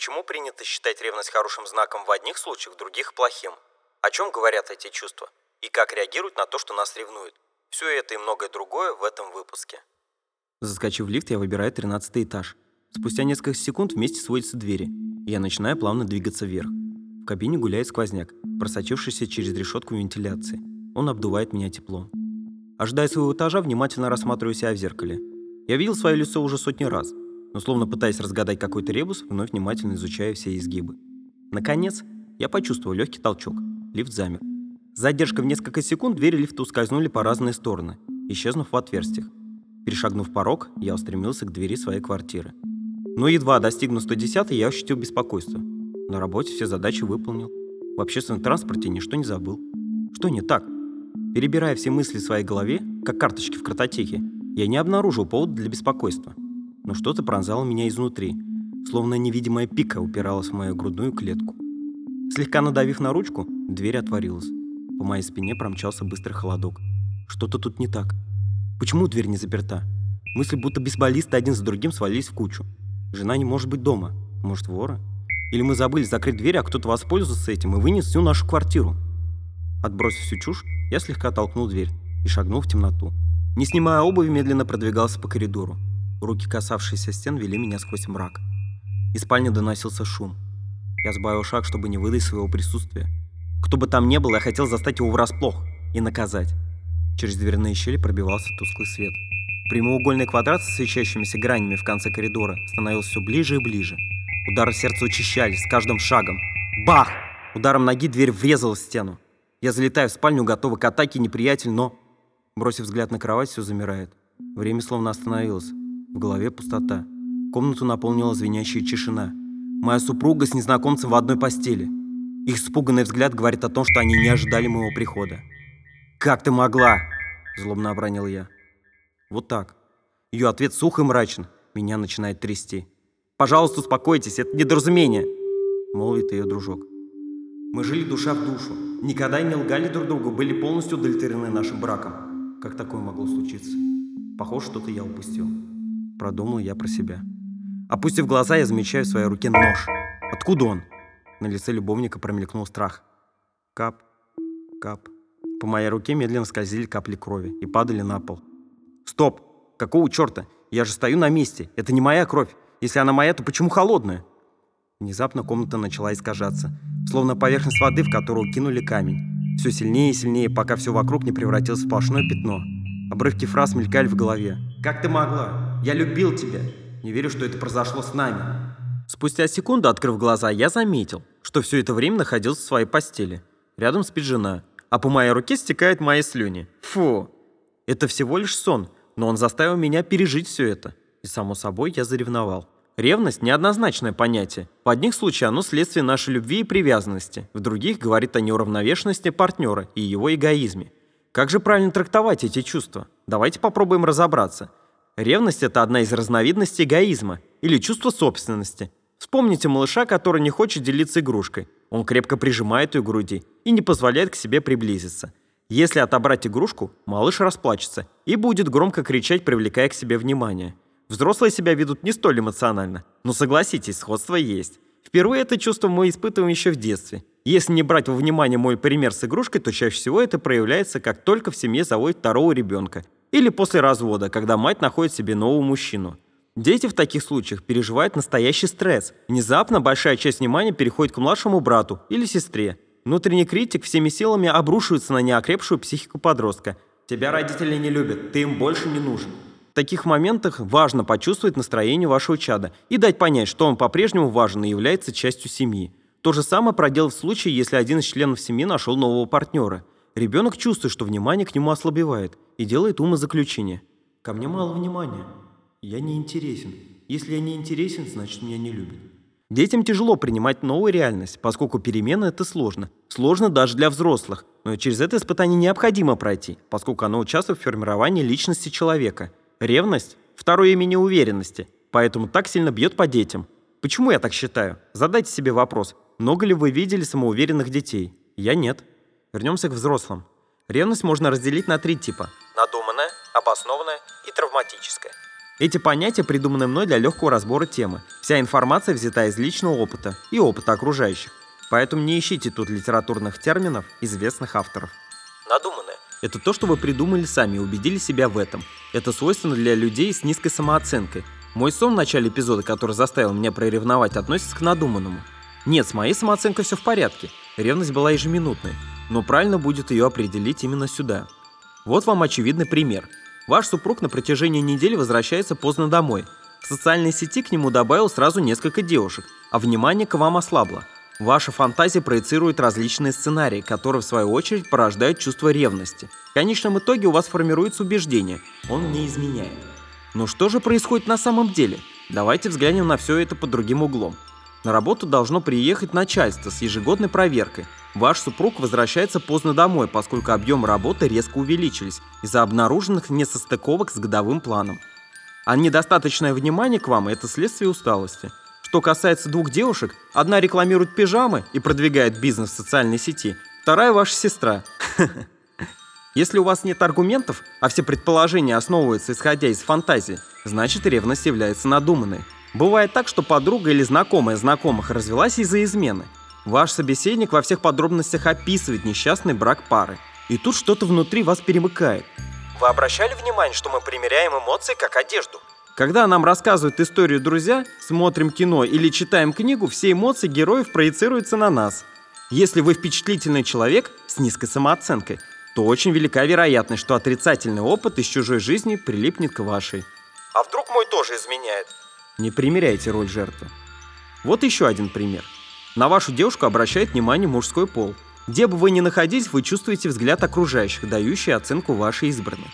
Почему принято считать ревность хорошим знаком в одних случаях, в других – плохим? О чем говорят эти чувства? И как реагируют на то, что нас ревнуют? Все это и многое другое в этом выпуске. Заскочив в лифт, я выбираю 13 этаж. Спустя несколько секунд вместе сводятся двери, я начинаю плавно двигаться вверх. В кабине гуляет сквозняк, просочившийся через решетку вентиляции. Он обдувает меня теплом. Ожидая своего этажа, внимательно рассматриваю себя в зеркале. Я видел свое лицо уже сотни раз, но словно пытаясь разгадать какой-то ребус, вновь внимательно изучаю все изгибы. Наконец, я почувствовал легкий толчок. Лифт замер. С задержкой в несколько секунд двери лифта ускользнули по разные стороны, исчезнув в отверстиях. Перешагнув порог, я устремился к двери своей квартиры. Но едва достигнув 110 я ощутил беспокойство. На работе все задачи выполнил. В общественном транспорте ничто не забыл. Что не так? Перебирая все мысли в своей голове, как карточки в картотеке, я не обнаружил повода для беспокойства. Но что-то пронзало меня изнутри, словно невидимая пика упиралась в мою грудную клетку. Слегка надавив на ручку, дверь отворилась. По моей спине промчался быстрый холодок. Что-то тут не так. Почему дверь не заперта? Мысли будто бейсболисты один за другим свалились в кучу. Жена не может быть дома. Может, вора? Или мы забыли закрыть дверь, а кто-то воспользовался этим и вынес всю нашу квартиру? Отбросив всю чушь, я слегка толкнул дверь и шагнул в темноту. Не снимая обуви, медленно продвигался по коридору. Руки, касавшиеся стен, вели меня сквозь мрак. Из спальни доносился шум. Я сбавил шаг, чтобы не выдать своего присутствия. Кто бы там ни был, я хотел застать его врасплох и наказать. Через дверные щели пробивался тусклый свет. Прямоугольный квадрат с свечащимися гранями в конце коридора становился все ближе и ближе. Удары сердца учащались с каждым шагом. Бах! Ударом ноги дверь врезалась в стену. Я залетаю в спальню, готовый к атаке неприятель, но... Бросив взгляд на кровать, все замирает. Время словно остановилось. В голове пустота. Комнату наполнила звенящая тишина. Моя супруга с незнакомцем в одной постели. Их испуганный взгляд говорит о том, что они не ожидали моего прихода. «Как ты могла?» – злобно обронил я. Вот так. Ее ответ сух и мрачен. Меня начинает трясти. «Пожалуйста, успокойтесь, это недоразумение!» – молвит ее дружок. Мы жили душа в душу. Никогда не лгали друг другу, были полностью удовлетворены нашим браком. Как такое могло случиться? Похоже, что-то я упустил. Продумал я про себя. Опустив глаза, я замечаю в своей руке нож. Откуда он? На лице любовника промелькнул страх. Кап, кап, по моей руке медленно скользили капли крови и падали на пол. «Стоп! Какого черта? Я же стою на месте. Это не моя кровь. Если она моя, то почему холодная?» Внезапно комната начала искажаться, словно поверхность воды, в которую кинули камень. Все сильнее и сильнее, пока все вокруг не превратилось в сплошное пятно. Обрывки фраз мелькали в голове. «Как ты могла? Я любил тебя. Не верю, что это произошло с нами». Спустя секунду, открыв глаза, я заметил, что все это время находился в своей постели. Рядом спит жена, а по моей руке стекают мои слюни. Фу! Это всего лишь сон, но он заставил меня пережить все это. И, само собой, я заревновал. Ревность – неоднозначное понятие. В одних случаях оно следствие нашей любви и привязанности, в других говорит о неуравновешенности партнера и его эгоизме. Как же правильно трактовать эти чувства? Давайте попробуем разобраться. Ревность – это одна из разновидностей эгоизма или чувства собственности. Вспомните малыша, который не хочет делиться игрушкой. Он крепко прижимает ее к груди и не позволяет к себе приблизиться. Если отобрать игрушку, малыш расплачется и будет громко кричать, привлекая к себе внимание. Взрослые себя ведут не столь эмоционально, но согласитесь, сходство есть. Впервые это чувство мы испытываем еще в детстве. Если не брать во внимание мой пример с игрушкой, то чаще всего это проявляется, как только в семье заводят второго ребенка. Или после развода, когда мать находит себе нового мужчину. Дети в таких случаях переживают настоящий стресс. Внезапно большая часть внимания переходит к младшему брату или сестре. Внутренний критик всеми силами обрушивается на неокрепшую психику подростка. Тебя родители не любят, ты им больше не нужен. В таких моментах важно почувствовать настроение вашего чада и дать понять, что он по-прежнему важен и является частью семьи. То же самое проделать в случае, если один из членов семьи нашел нового партнера. Ребенок чувствует, что внимание к нему ослабевает и делает умозаключение. «Ко мне мало внимания». Я не интересен. Если я не интересен, значит меня не любят. Детям тяжело принимать новую реальность, поскольку перемены это сложно. Сложно даже для взрослых. Но через это испытание необходимо пройти, поскольку оно участвует в формировании личности человека. Ревность – второе имя неуверенности, поэтому так сильно бьет по детям. Почему я так считаю? Задайте себе вопрос. Много ли вы видели самоуверенных детей? Я нет. Вернемся к взрослым. Ревность можно разделить на три типа. Надуманная, обоснованная и травматическая. Эти понятия придуманы мной для легкого разбора темы. Вся информация взята из личного опыта и опыта окружающих. Поэтому не ищите тут литературных терминов известных авторов. Надуманное. Это то, что вы придумали сами и убедили себя в этом. Это свойственно для людей с низкой самооценкой. Мой сон в начале эпизода, который заставил меня проревновать, относится к надуманному. Нет, с моей самооценкой все в порядке. Ревность была ежеминутной. Но правильно будет ее определить именно сюда. Вот вам очевидный пример. Ваш супруг на протяжении недели возвращается поздно домой. В социальной сети к нему добавил сразу несколько девушек, а внимание к вам ослабло. Ваша фантазия проецирует различные сценарии, которые в свою очередь порождают чувство ревности. В конечном итоге у вас формируется убеждение – он не изменяет. Но что же происходит на самом деле? Давайте взглянем на все это под другим углом. На работу должно приехать начальство с ежегодной проверкой. Ваш супруг возвращается поздно домой, поскольку объемы работы резко увеличились из-за обнаруженных несостыковок с годовым планом. А недостаточное внимание к вам – это следствие усталости. Что касается двух девушек, одна рекламирует пижамы и продвигает бизнес в социальной сети, вторая – ваша сестра. Если у вас нет аргументов, а все предположения основываются исходя из фантазии, значит ревность является надуманной. Бывает так, что подруга или знакомая знакомых развелась из-за измены. Ваш собеседник во всех подробностях описывает несчастный брак пары. И тут что-то внутри вас перемыкает. Вы обращали внимание, что мы примеряем эмоции как одежду? Когда нам рассказывают историю друзья, смотрим кино или читаем книгу, все эмоции героев проецируются на нас. Если вы впечатлительный человек с низкой самооценкой, то очень велика вероятность, что отрицательный опыт из чужой жизни прилипнет к вашей. А вдруг мой тоже изменяет? Не примеряйте роль жертвы. Вот еще один пример. На вашу девушку обращает внимание мужской пол. Где бы вы ни находились, вы чувствуете взгляд окружающих, дающий оценку вашей избранной.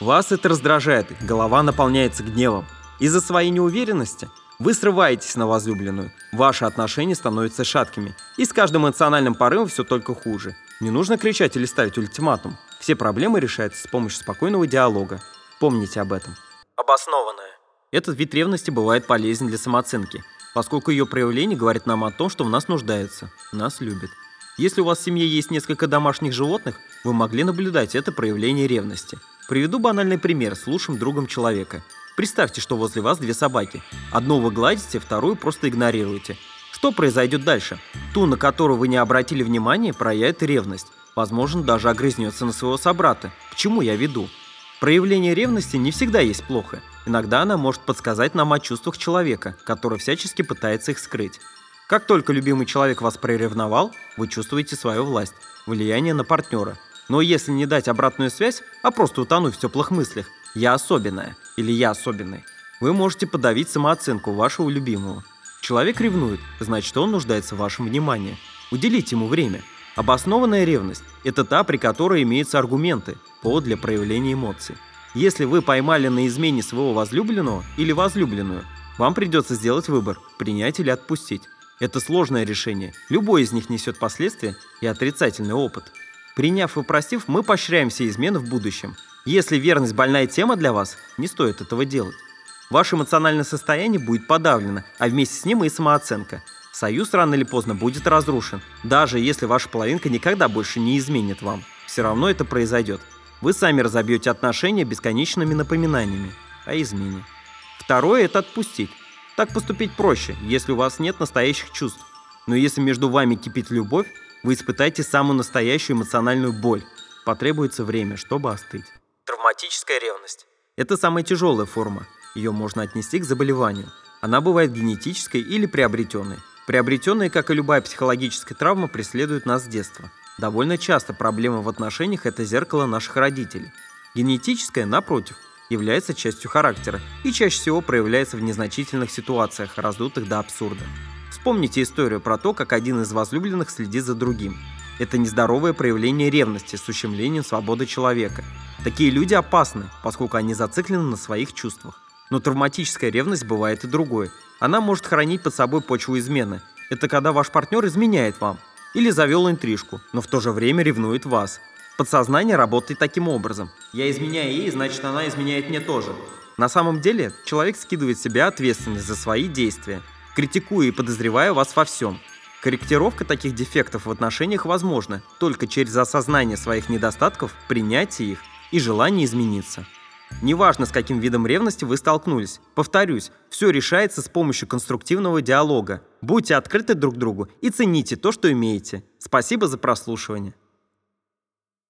Вас это раздражает, голова наполняется гневом. Из-за своей неуверенности вы срываетесь на возлюбленную, ваши отношения становятся шаткими, и с каждым эмоциональным порывом все только хуже. Не нужно кричать или ставить ультиматум. Все проблемы решаются с помощью спокойного диалога. Помните об этом. Обоснованное. Этот вид ревности бывает полезен для самооценки, поскольку ее проявление говорит нам о том, что в нас нуждаются, нас любят. Если у вас в семье есть несколько домашних животных, вы могли наблюдать это проявление ревности. Приведу банальный пример с лучшим другом человека. Представьте, что возле вас две собаки. Одну вы гладите, вторую просто игнорируете. Что произойдет дальше? Ту, на которую вы не обратили внимания, проявит ревность. Возможно, даже огрызнется на своего собрата. К чему я веду? Проявление ревности не всегда есть плохо. Иногда она может подсказать нам о чувствах человека, который всячески пытается их скрыть. Как только любимый человек вас приревновал, вы чувствуете свою власть, влияние на партнера. Но если не дать обратную связь, а просто утонуть в теплых мыслях «я особенная» или «я особенный», вы можете подавить самооценку вашего любимого. Человек ревнует, значит он нуждается в вашем внимании. Уделите ему время. Обоснованная ревность – это та, при которой имеются аргументы, повод для проявления эмоций. Если вы поймали на измене своего возлюбленного или возлюбленную, вам придется сделать выбор – принять или отпустить. Это сложное решение. Любой из них несет последствия и отрицательный опыт. Приняв и простив, мы поощряем все измены в будущем. Если верность больная тема для вас, не стоит этого делать. Ваше эмоциональное состояние будет подавлено, а вместе с ним и самооценка. Союз рано или поздно будет разрушен. Даже если ваша половинка никогда больше не изменит вам, все равно это произойдет. Вы сами разобьете отношения бесконечными напоминаниями о измене. Второе – это отпустить. Так поступить проще, если у вас нет настоящих чувств. Но если между вами кипит любовь, вы испытаете самую настоящую эмоциональную боль. Потребуется время, чтобы остыть. Травматическая ревность. Это самая тяжелая форма. Ее можно отнести к заболеванию. Она бывает генетической или приобретенной. Приобретенные, как и любая психологическая травма, преследуют нас с детства. Довольно часто проблема в отношениях – это зеркало наших родителей. Генетическая, напротив, является частью характера и чаще всего проявляется в незначительных ситуациях, раздутых до абсурда. Вспомните историю про то, как один из возлюбленных следит за другим. Это нездоровое проявление ревности с ущемлением свободы человека. Такие люди опасны, поскольку они зациклены на своих чувствах. Но травматическая ревность бывает и другой. Она может хранить под собой почву измены. Это когда ваш партнер изменяет вам или завел интрижку, но в то же время ревнует вас. Подсознание работает таким образом. Я изменяю ей, значит она изменяет мне тоже. На самом деле, человек скидывает с себя ответственность за свои действия, критикуя и подозревая вас во всем. Корректировка таких дефектов в отношениях возможна только через осознание своих недостатков, принятие их и желание измениться. Неважно, с каким видом ревности вы столкнулись. Повторюсь, все решается с помощью конструктивного диалога. Будьте открыты друг другу и цените то, что имеете. Спасибо за прослушивание.